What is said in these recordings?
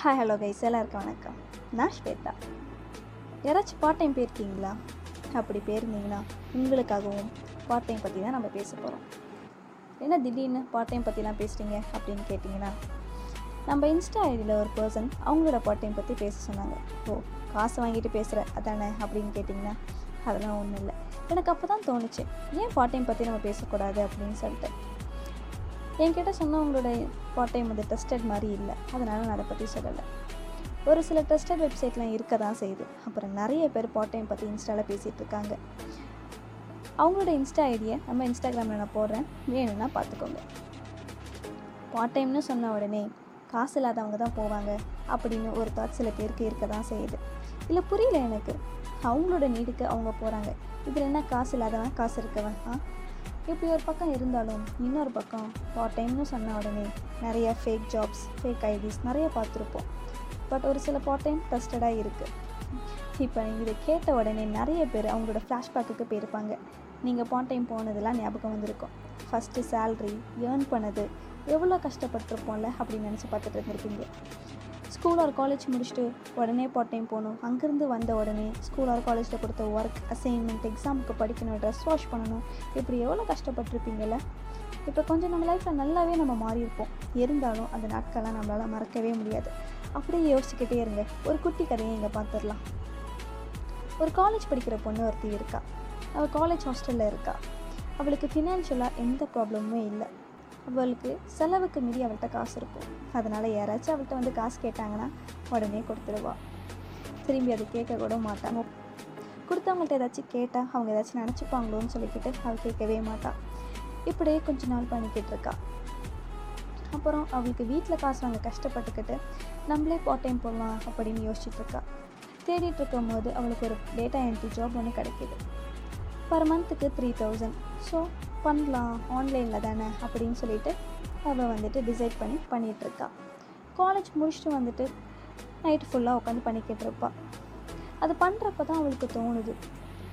Hi hello guys எல்லாருக்கும் வணக்கம். நான் ஸ்வேதா. யாராச்சும் பார்ட் டைம் போயிருக்கீங்களா? அப்படி போயிருந்தீங்கன்னா உங்களுக்காகவும் பார்ட் டைம் பற்றி தான் நம்ம பேச போகிறோம் என்ன திடீர்னு பார்ட் டைம் பற்றிலாம் பேசுகிறீங்க அப்படின்னு கேட்டிங்கன்னா நம்ம இன்ஸ்டா ஐடியில் ஒரு பர்சன் அவங்களோட பார்ட் டைம் பற்றி பேச சொன்னாங்க. ஓ காசு வாங்கிட்டு பேசுகிற அதானே அப்படின்னு கேட்டிங்கன்னா அதெல்லாம் ஒன்றும் இல்லை. எனக்கு அப்போ தான் தோணுச்சு ஏன் பார்ட் டைம் பற்றி நம்ம பேசக்கூடாது அப்படின்னு சொல்லிட்டு. என்கிட்ட சொன்னவங்களோட பார்ட் டைம் வந்து டெஸ்டட் மாதிரி இல்லை. அதனால் நான் அதை பற்றி சொல்லலை. ஒரு சில டெஸ்டட் வெப்சைட்லாம் இருக்க தான் செய்யுது. அப்புறம் நிறைய பேர் பார்ட் டைம் பற்றி இன்ஸ்டாவில் பேசிகிட்டு இருக்காங்க. அவங்களோட இன்ஸ்டா ஐடியை நம்ம இன்ஸ்டாகிராமில் நான் போடுறேன். வேணும்னா பார்த்துக்கோங்க. பார்ட் டைம்னு சொன்ன உடனே காசு இல்லாதவங்க தான் போவாங்க அப்படின்னு ஒரு தாட் சில பேருக்கு இருக்க தான் செய்யுது. இல்லை புரியல எனக்கு. அவங்களோட நீடுக்கு அவங்க போகிறாங்க இதில் என்ன காசு இல்லாதவன் காசு இருக்கவன்? ஆ? இப்படி ஒரு பக்கம் இருந்தாலும் இன்னொரு பக்கம் பார்ட் டைம்னு சொன்ன உடனே நிறைய ஃபேக் ஜாப்ஸ் ஃபேக் ஐடிஸ் நிறைய பார்த்துருப்போம். பட் ஒரு சில பார்ட் டைம் ட்ரஸ்டடாக இருக்குது இப்போ இதை கேட்ட உடனே நிறைய பேர் அவங்களோட ஃப்ளாஷ்பேக்குக்கு போயிருப்பாங்க. நீங்கள் பார்ட் டைம் போனதெல்லாம் ஞாபகம் வந்திருக்கும். ஃபஸ்ட்டு சேல்ரி ஏர்ன் பண்ணது எவ்வளோ கஷ்டப்பட்டிருப்போம்ல அப்படின்னு நினச்சி பார்த்துட்டு இருந்திருப்பீங்க. ஸ்கூல் ஆர் காலேஜ் முடிச்சுட்டு உடனே பார்ட் டைம் போகணும். அங்கேருந்து வந்த உடனே ஸ்கூல் ஆர் காலேஜில் கொடுத்த ஒர்க் அசைன்மெண்ட் எக்ஸாமுக்கு படிக்கணும் ட்ரெஸ் வாஷ் பண்ணணும். இப்படி எவ்வளோ கஷ்டப்பட்டிருப்பீங்கல்ல? இப்போ கொஞ்சம் நம்ம லைஃப்பில் நல்லாவே நம்ம மாறியிருப்போம். இருந்தாலும் அந்த நாட்கள்லாம் நம்மளால் மறக்கவே முடியாது. அப்படியே யோசிச்சுக்கிட்டே இருங்க. ஒரு குட்டி கதையை இங்கே பார்த்துடலாம் ஒரு காலேஜ் படிக்கிற பொண்ணு ஒருத்தி இருக்கா. அவள் காலேஜ் ஹாஸ்டலில் இருக்கா. அவளுக்கு ஃபினான்ஷியலாக எந்த ப்ராப்ளமுமே இல்லை. அவளுக்கு செலவுக்கு மீறி அவள்கிட்ட காசு இருக்கும். அதனால் யாராச்சும் அவள்கிட்ட வந்து காசு கேட்டாங்கன்னா உடனே கொடுத்துடுவா திரும்பி அதை கேட்க கூட மாட்டாங்க கொடுத்தவங்கள்ட்ட ஏதாச்சும் கேட்டால் அவங்க ஏதாச்சும் நினச்சிப்பாங்களோன்னு சொல்லிக்கிட்டு அவள் கேட்கவே மாட்டாள் இப்படியே கொஞ்ச நாள் பண்ணிக்கிட்டு இருக்கா. அப்புறம் அவளுக்கு வீட்டில் காசு வாங்க கஷ்டப்பட்டுக்கிட்டு நம்மளே பார்ட் டைம் போடலாம் அப்படின்னு யோசிச்சுட்டு இருக்கா. தேடிட்டு இருக்கும் போது அவளுக்கு ஒரு டேட்டா என்ட்ரி ஜாப் ஒன்று கிடைக்கிது. பர் மந்த்துக்கு த்ரீ தௌசண்ட் ஸோ பண்ணலாம் ஆன்லைனில் தானே அப்படின்னு சொல்லிட்டு அவள் வந்துட்டு டிசைட் பண்ணி பண்ணிகிட்ருக்கா காலேஜ் முடிச்சுட்டு வந்துட்டு நைட்டு ஃபுல்லாக உட்காந்து பண்ணிக்கிட்டு இருப்பாள் அது பண்ணுறப்ப தான் அவளுக்கு தோணுது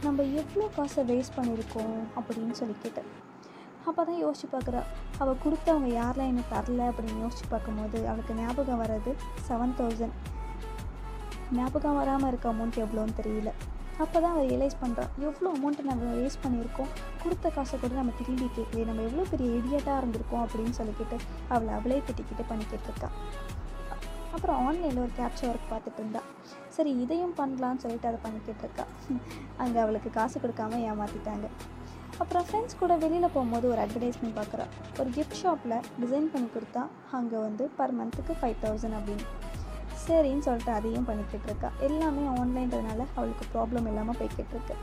நம்ம எவ்வளோ காசை வேஸ்ட் பண்ணியிருக்கோம் அப்படின்னு சொல்லிக்கிட்டு அப்போ தான் யோசிச்சு பார்க்குறா அவள் கொடுத்தவங்க யாரெலாம் எனக்கு தரல அப்படின்னு யோசிச்சு பார்க்கும்போது அவளுக்கு ஞாபகம் வர்றது செவன் தௌசண்ட் ஞாபகம் வராமல் இருக்க அமௌண்ட் எவ்வளோன்னு தெரியல. அப்போ தான் அவள் ரியலைஸ் பண்ணுறான் எவ்வளோ அமௌண்ட்டை நம்ம வேஸ்ட் பண்ணியிருக்கோம். கொடுத்த காசை கூட நம்ம திரும்பி கேட்கலையே நம்ம எவ்வளோ பெரிய இடியட்டாக இருந்திருக்கோம் அப்படின்னு சொல்லிக்கிட்டு அவளை அவளே திட்டிக்கிட்டு பண்ணிக்கிட்டு இருக்கா. அப்புறம் ஆன்லைனில் ஒரு கேப்சர் ஒர்க் பார்த்துட்டு இருந்தா. சரி இதையும் பண்ணலான்னு சொல்லிட்டு அதை பண்ணிக்கிட்டு இருக்கா. அங்கே அவளுக்கு காசு கொடுக்காம ஏமாற்றிட்டாங்க அப்புறம் ஃப்ரெண்ட்ஸ் கூட வெளியில் போகும்போது ஒரு அட்வர்டைஸ்மெண்ட் பார்க்குறா. ஒரு கிஃப்ட் ஷாப்பில் டிசைன் பண்ணி கொடுத்தா அங்கே வந்து பர் மந்த்துக்கு ஃபைவ் தௌசண்ட் அப்படின்னு. சரின்னு சொல்லிட்டு அதையும் பண்ணிக்கிட்டு இருக்கா. எல்லாமே ஆன்லைன்றதுனால அவளுக்கு ப்ராப்ளம் இல்லாமல் போய்கிட்டு இருக்கு.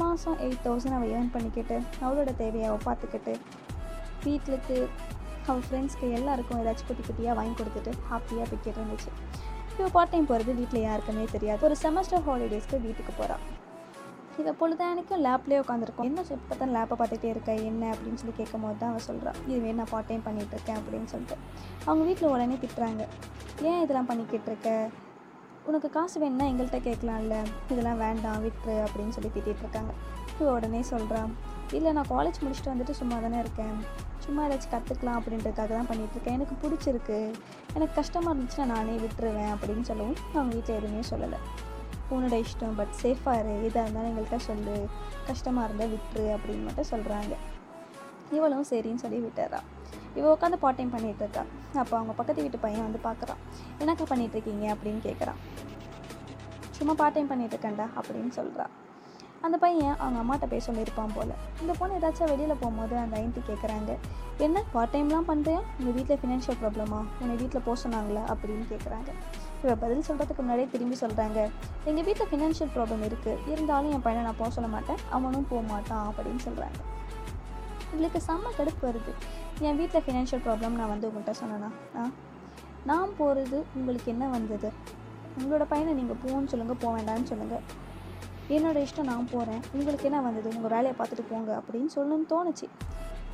மாதம் எயிட் தௌசண்ட் அவள் ஏர்ன் பண்ணிக்கிட்டு அவளோட தேவையை அவள் பார்த்துக்கிட்டு வீட்டுக்கு அவள் ஃப்ரெண்ட்ஸ்க்கு எல்லாருக்கும் ஏதாச்சும் குட்டி குட்டியாக வாங்கி கொடுத்துட்டு ஹாப்பியாக போய்கிட்டு இருந்துச்சு. இப்போ பார்ட் டைம் போகிறது வீட்டில் யாருக்குமே தெரியாது. ஒரு செமஸ்டர் ஹாலிடேஸ்க்கு வீட்டுக்கு போகிறாள் இதை பொழுதானிக்கும் லேப்லேயே உட்காந்துருக்கோம் என்ன இப்போ தான் லேப்பை பார்த்துட்டே இருக்க என்ன அப்படின்னு சொல்லி கேட்கும் போது தான் அவள் சொல்கிறான் இதுவே நான் பார்ட் டைம் பண்ணிகிட்டு இருக்கேன் அப்படின்னு சொல்லிட்டு. அவங்க வீட்டில் உடனே திட்டுறாங்க. ஏன் இதெல்லாம் பண்ணிக்கிட்டு இருக்க உனக்கு காசு வேணும்னா எங்கள்கிட்ட கேட்கலாம்ல. இதெல்லாம் வேண்டாம் விட்டுரு அப்படின்னு சொல்லி திட்டிகிட்டு இருக்காங்க இவ உடனே சொல்கிறான் இல்லை நான் காலேஜ் முடிச்சுட்டு வந்துட்டு சும்மா தானே இருக்கேன். சும்மா ஏதாச்சும் கற்றுக்கலாம் அப்படின்றதுக்காக தான் பண்ணிகிட்ருக்கேன் எனக்கு பிடிச்சிருக்கு. எனக்கு கஷ்டமாக இருந்துச்சுன்னா நானே விட்டுருவேன் அப்படின்னு சொல்லவும் அவங்க வீட்டில் எதுவுமே சொல்லலை. உன்னோட இஷ்டம் பட் சேஃபாக இரு. எதாக இருந்தாலும் எங்கள்கிட்ட சொல்லு. கஷ்டமாக இருந்தால் விட்டுரு அப்படின்னு மட்டும் சொல்கிறாங்க இவளும் சரின்னு சொல்லி விட்டுறா. இவள் உட்காந்து பார்ட் டைம் பண்ணிகிட்டு இருக்கா. அப்போ அவங்க பக்கத்து வீட்டு பையன் வந்து பார்க்குறான். என்னக்கா பண்ணிகிட்ருக்கீங்க அப்படின்னு கேட்குறான். சும்மா பார்ட் டைம் பண்ணிகிட்டு இருக்கேன்டா அப்படின்னு சொல்கிறா அந்த பையன் அவங்க அம்மாட்ட பேச சொல்லியிருப்பான் போல். இந்த பொண்ணு ஏதாச்சும் வெளியில் போகும்போது அந்த ஐன்ட்டி கேட்குறாங்க என்ன பார்ட் டைம்லாம் பண்ணுறியா உங்கள் வீட்டில் ஃபினான்ஷியல் ப்ராப்ளமா உன்னை வீட்டில் போக சொன்னாங்களா? அப்படின்னு கேட்குறாங்க. இவள் பதில் சொல்கிறதுக்கு முன்னாடியே திரும்பி சொல்கிறாங்க எங்கள் வீட்டில் ஃபினான்ஷியல் ப்ராப்ளம் இருக்குது இருந்தாலும் என் பையனை நான் போக சொல்ல மாட்டேன். அவனும் போக மாட்டான். அப்படின்னு சொல்கிறாங்க எங்களுக்கு செம்ம கடுப்பு வருது. என் வீட்டில் ஃபினான்ஷியல் ப்ராப்ளம் நான் வந்து உங்கள்கிட்ட சொன்னேன்னா ஆ? நான் போகிறது உங்களுக்கு என்ன வந்தது? உங்களோட பையனை நீங்கள் போகணும்னு சொல்லுங்கள் போக வேண்டாம்னு சொல்லுங்கள் என்னோடய இஷ்டம் நான் போகிறேன் உங்களுக்கு என்ன வந்தது? உங்கள் வேலையை பார்த்துட்டு போங்க அப்படின்னு சொல்லணும்னு தோணுச்சு.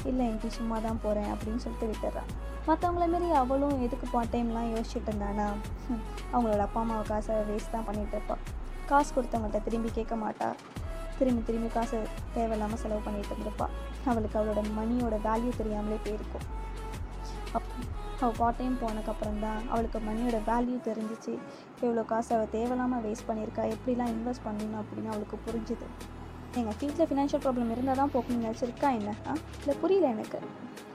இல்லை எனக்கு சும்மா தான் போகிறேன் அப்படின்னு சொல்லிட்டு விட்டுறான் மற்றவங்கள மாரி அவளும் எதுக்கு பார்ட் டைம்லாம் யோசிச்சுட்டு இருந்தானா? அவங்களோட அப்பா அம்மாவை காசை வேஸ்ட் தான் பண்ணிகிட்டு இருப்பாள் காசு கொடுத்தவங்கள்ட்ட திரும்பி கேட்க மாட்டா. திரும்பி திரும்பி காசு தேவையில்லாமல் செலவு பண்ணிகிட்டு இருந்திருப்பாள் அவளுக்கு அவளோட மணியோட வேல்யூ தெரியாமலே போயிருக்கும். அப் அவள் பார்ட் டைம் போனதுக்கப்புறம் தான் அவளுக்கு மணியோட வேல்யூ தெரிஞ்சிச்சு. எவ்வளோ காசு அவள் தேவையில்லாமல் வேஸ்ட் பண்ணியிருக்கா. எப்படிலாம் இன்வெஸ்ட் பண்ணணும் அப்படின்னு அவளுக்கு புரிஞ்சுது. எங்கள் வீட்டில் ஃபினான்ஷியல் ப்ராப்ளம் இருந்தால் தான் போக்கணும் நினச்சிருக்கா என்ன? ஆ? இல்லை புரியல எனக்கு.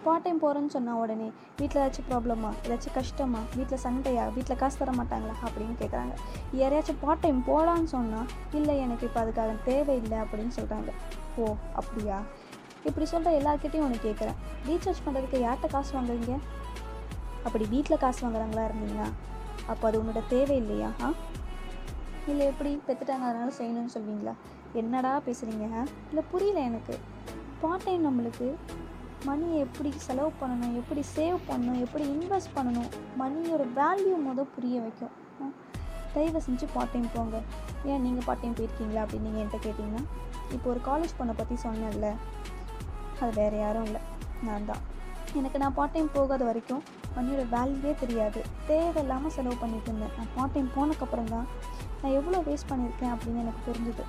பார்ட் டைம் போகிறேன்னு சொன்னால் உடனே வீட்டில் ஏதாச்சும் ப்ராப்ளமா ஏதாச்சும் கஷ்டமா? வீட்டில் சண்டையா? வீட்டில் காசு தர மாட்டாங்களா? அப்படின்னு கேட்குறாங்க யாரையாச்சும் பார்ட் டைம் போகலான்னு சொன்னால் இல்லை எனக்கு இப்போ அதுக்காக தேவையில்லை அப்படின்னு சொல்கிறாங்க ஓ அப்படியா? இப்படி சொல்கிற எல்லாருக்கிட்டையும் ஒன்று கேட்குறேன் ரீசார்ஜ் பண்ணுறதுக்கு யார்கிட்ட காசு வாங்குறீங்க? அப்படி வீட்டில் காசு வாங்குறாங்களா இருந்தீங்கன்னா அப்போ அது உன்னோட தேவை இல்லையா ஆ? இல்லை எப்படி? பெற்றுட்டாங்க அதனால செய்யணும்னு சொல்வீங்களா? என்னடா பேசுகிறீங்க இல்லை புரியல எனக்கு. பார்ட் டைம் நம்மளுக்கு மணியை எப்படி செலவு பண்ணணும் எப்படி சேவ் பண்ணணும் எப்படி இன்வெஸ்ட் பண்ணணும் மணியோட வேல்யூ மொதல் புரிய வைக்கும். தயவு செஞ்சு பார்ட் டைம் போங்க. ஏன் நீங்கள் பார்ட் டைம் போயிருக்கீங்களா அப்படின்னு நீங்கள் என்கிட்ட கேட்டிங்கன்னா இப்போ ஒரு காலேஜ் பொண்ணை பற்றி சொன்னேன்ல அது வேறு யாரும் இல்லை. நான் தான். எனக்கு நான் பார்ட் டைம் போகாத வரைக்கும் மணியோட வேல்யூவே தெரியாது. தேவையில்லாமல் செலவு பண்ணிட்டு இருந்தேன். நான் பார்ட் டைம் போனதுக்கப்புறம் தான் நான் எவ்வளோ வேஸ்ட் பண்ணியிருக்கேன் அப்படின்னு எனக்கு புரிஞ்சுது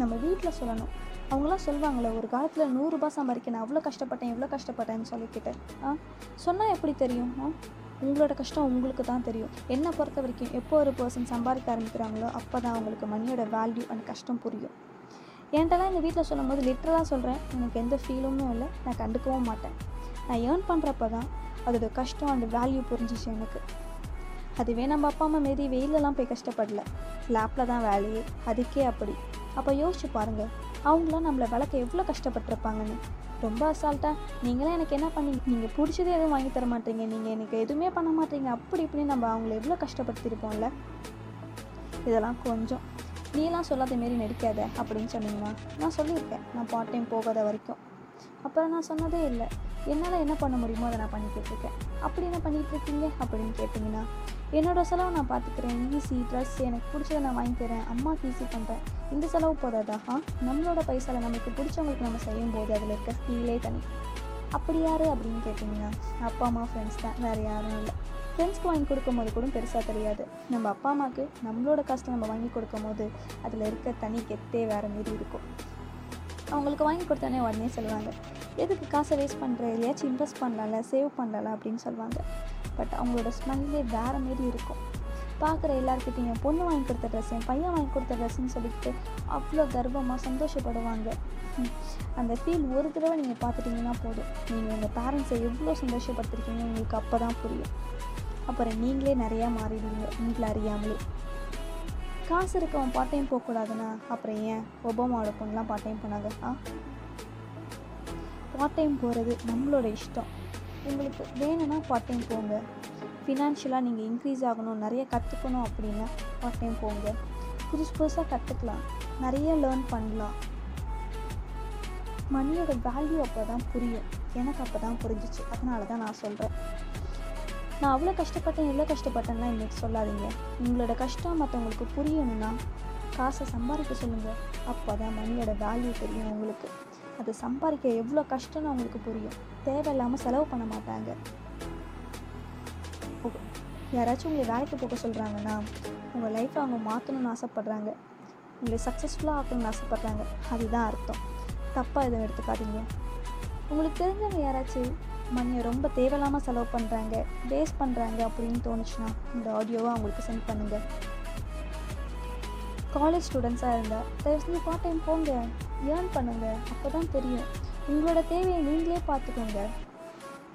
நம்ம வீட்டில் சொல்லணும். அவங்களாம் சொல்லுவாங்களே ஒரு காலத்தில் நூறுரூபா சம்பாதிக்க நான் அவ்வளோ கஷ்டப்பட்டேன் எவ்வளோ கஷ்டப்பட்டேன்னு சொல்லிக்கிட்டு. ஆ? சொன்னால் எப்படி தெரியும்? ஆ? உங்களோட கஷ்டம் உங்களுக்கு தான் தெரியும். என்னை பொறுத்த வரைக்கும் எப்போ ஒரு பர்சன் சம்பாதிக்க ஆரம்பிக்கிறாங்களோ அப்போ தான் அவங்களுக்கு மணியோட வேல்யூ அண்ட் கஷ்டம் புரியும். என்கிட்டலாம் எங்கள் வீட்டில் சொல்லும்போது லிட்டரலாக சொல்கிறேன் எனக்கு எந்த ஃபீலுமே இல்லை. நான் கண்டுக்கவும் மாட்டேன். நான் ஏர்ன் பண்ணுறப்ப தான் அதோட கஷ்டம் அண்ட் வேல்யூ புரிஞ்சிச்சு எனக்கு. அதுவே நம்ம அப்பா அம்மா மாரி வெயிலெல்லாம் போய் கஷ்டப்படல. லேப்பில் தான் வேலையே. அதுக்கே அப்படி. அப்போ யோசிச்சு பாருங்கள் அவங்களாம் நம்மளை வளர்க்க எவ்வளோ கஷ்டப்பட்டிருப்பாங்கன்னு. ரொம்ப அசால்ட்டாக நீங்களாம் எனக்கு என்ன பண்ணி நீங்கள் பிடிச்சதே எதுவும் வாங்கி தர மாட்டீங்க. நீங்கள் எனக்கு எதுவுமே பண்ண மாட்டீங்க. அப்படி இப்படி நம்ம அவங்கள எவ்வளோ கஷ்டப்படுத்திருப்போம்ல இதெல்லாம் கொஞ்சம். நீலாம் சொல்லாத மாரி நடிக்காத அப்படின்னு சொன்னீங்கன்னா நான் சொல்லியிருக்கேன். நான் பார்ட் டைம் போகாத வரைக்கும். அப்புறம் நான் சொன்னதே இல்லை. என்னால் என்ன பண்ண முடியுமோ அதை நான் பண்ணிக்கிட்டுருக்கேன். அப்படி என்ன பண்ணிகிட்ருக்கீங்க அப்படின்னு கேட்டிங்கன்னா என்னோட செலவு நான் பார்த்துக்கிறேன். ஈஸி ட்ரெஸ் எனக்கு பிடிச்சதை நான் வாங்கி தரேன். அம்மாவுக்கு ஈஸி பண்ணுறேன் இந்த செலவு போதாதா? நம்மளோட பைசாவில் நமக்கு பிடிச்சவங்களுக்கு நம்ம செய்யும் போது அதில் இருக்க ஃபீலே தனி. அப்படி யார் அப்படின்னு கேட்டிங்கன்னா அப்பா அம்மா ஃப்ரெண்ட்ஸ் தான். வேறு யாரும் இல்லை. ஃப்ரெண்ட்ஸ்க்கு வாங்கி கொடுக்கும்போது கூட பெருசாக தெரியாது. நம்ம அப்பா அம்மாவுக்கு நம்மளோட காசில் நம்ம வாங்கி கொடுக்கும் போது அதில் இருக்க தனி கெத்தே வேறு மாரி இருக்கும். அவங்களுக்கு வாங்கி கொடுத்தானே உடனே சொல்லுவாங்க எதுக்கு காசை வேஸ்ட் பண்ணுற எதையாச்சும் இன்வெஸ்ட் பண்ணலாம்ல சேவ் பண்ணலாம்ல அப்படின்னு சொல்லுவாங்க. பட் அவங்களோட ஸ்மெல்லே வேறு மாரி இருக்கும். பார்க்குற எல்லாருக்கிட்டையும் என் பொண்ணு வாங்கி கொடுத்த ட்ரெஸ் என் பையன் வாங்கி கொடுத்த ட்ரெஸ்ஸுன்னு சொல்லிட்டு அவ்வளோ கர்வமாக சந்தோஷப்படுவாங்க. அந்த ஃபீல் ஒரு தடவை நீங்கள் பார்த்துட்டிங்கன்னா போதும். நீங்கள் உங்கள் பேரண்ட்ஸை எவ்வளோ சந்தோஷப்படுத்திருக்கீங்க உங்களுக்கு அப்போ தான் புரியும். அப்புறம் நீங்களே நிறையா மாறிடுவீங்க உங்களை அறியாமலே. காசு இருக்கவன் பார்ட் டைம் போகக்கூடாதுண்ணா அப்புறம் ஏன்? ஒபாமாவோட பொண்ணுலாம் பார்ட் டைம் போனாங்க ஆ? பார்ட் டைம் போகிறது நம்மளோட இஷ்டம். உங்களுக்கு வேணும்னா பார்ட் டைம் போங்க. ஃபினான்ஷியலாக நீங்கள் இன்க்ரீஸ் ஆகணும் நிறைய கற்றுக்கணும் அப்படின்னா பார்ட் டைம் போங்க. புதுசு புதுசாக கற்றுக்கலாம் நிறைய லேர்ன் பண்ணலாம். மணியோட வேல்யூ அப்போ தான் புரியும். எனக்கு அப்போ தான் புரிஞ்சிச்சு. அதனால தான் நான் சொல்கிறேன் நான் அவ்வளோ கஷ்டப்பட்டேன் இவ்வளோ கஷ்டப்பட்டேன்லாம் இன்றைக்கி சொல்லாதீங்க. உங்களோட கஷ்டம் மற்றவங்களுக்கு புரியணும்னா காசை சம்பாதிக்க சொல்லுங்கள் அப்போ தான் மணியோட வேல்யூ தெரியும் உங்களுக்கு. அதை சம்பாதிக்க எவ்வளோ கஷ்டம்னு அவங்களுக்கு புரியும். தேவையில்லாமல் செலவு பண்ண மாட்டாங்க. ஓ- யாராச்சும் உங்களை வேலைக்கு போக சொல்கிறாங்கன்னா உங்கள் லைஃப்பை அவங்க மாற்றணும்னு ஆசைப்பட்றாங்க. உங்களை சக்ஸஸ்ஃபுல்லாக ஆக்கணும்னு ஆசைப்பட்றாங்க. அதுதான் அர்த்தம். தப்பாக எதுவும் எடுத்துக்காதீங்க. உங்களுக்கு தெரிஞ்சவங்க யாராச்சும் மணியை ரொம்ப தேவையில்லாமல் செலவு பண்ணுறாங்க வேஸ்ட் பண்ணுறாங்க அப்படின்னு தோணுச்சுன்னா இந்த ஆடியோவை அவங்களுக்கு சென்ட் பண்ணுங்கள் காலேஜ் ஸ்டூடெண்ட்ஸாக இருந்தால் தயவு செஞ்சு பார்ட் டைம் போங்க. ஏர்ன் பண்ணுங்கள் அப்போ தான் தெரியும். உங்களோட தேவையை நீங்களே பார்த்துக்கோங்க.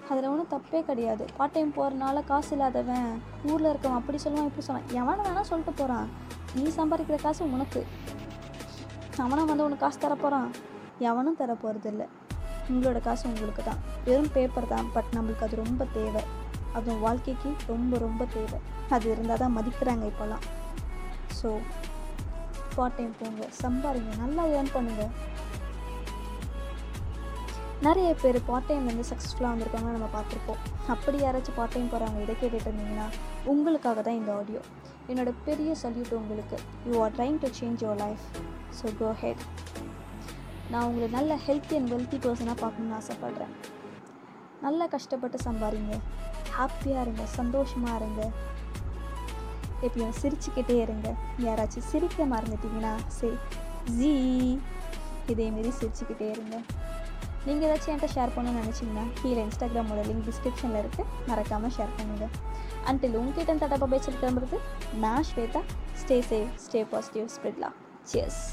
அதில் ஒன்றும் தப்பே கிடையாது. பார்ட் டைம் போகிறனால காசு இல்லாதவன் ஊரில் இருக்கவன் அப்படி சொல்லுவான் இப்படி சொல்லுவான். எவனை வேணால் சொல்லிட்டு போகிறான் நீ சம்பாதிக்கிற காசு உனக்கு. அவனும் வந்து உனக்கு காசு தரப்போகிறான் எவனும் தர போகிறதில்ல உங்களோட காசு உங்களுக்கு தான். வெறும் பேப்பர் தான் பட் நம்மளுக்கு அது ரொம்ப தேவை. அதுவும் வாழ்க்கைக்கு ரொம்ப ரொம்ப தேவை. அது இருந்தால் தான் மதிக்கிறாங்க இப்போல்லாம் ஸோ பார்ட் டைம் போங்க. சம்பாதிங்க நல்லா ஏர்ன் பண்ணுங்கள் நிறைய பேர் பார்ட் டைம் வந்து சக்ஸஸ்ஃபுல்லாக வந்திருக்காங்க நம்ம பார்த்துருப்போம். அப்படி யாராச்சும் பார்ட் டைம் போகிறவங்க இதை கேட்டுட்டு இருந்தீங்கன்னா உங்களுக்காக தான் இந்த ஆடியோ என்னோட பெரிய சல்யூட் உங்களுக்கு. You are trying to change your life so go head நான் உங்களை நல்ல ஹெல்த்தி அண்ட் வெல்த்தி பர்சனாக பார்க்கணுன்னு ஆசைப்பட்றேன். நல்லா கஷ்டப்பட்டு சம்பாதிங்க ஹாப்பியாக இருங்க. சந்தோஷமாக இருங்க. எப்பயும் சிரிச்சுக்கிட்டே இருங்க. யாராச்சும் சிரிக்க மறந்துட்டீங்கன்னா சே ஜீ இதேமாரி சிரிச்சுக்கிட்டே இருங்க. நீங்கள் ஏதாச்சும் என்கிட்ட ஷேர் பண்ணணும்னு நினச்சிங்கன்னா கீழே இன்ஸ்டாகிராமோட லிங்க் டிஸ்கிரிப்ஷனில் இருக்குது மறக்காமல் ஷேர் பண்ணுங்கள் அன்டில் உங்ககிட்ட தடப்பா பேசிட்டு கிளம்புறது நான் Shweta. Stay safe stay positive spread love cheers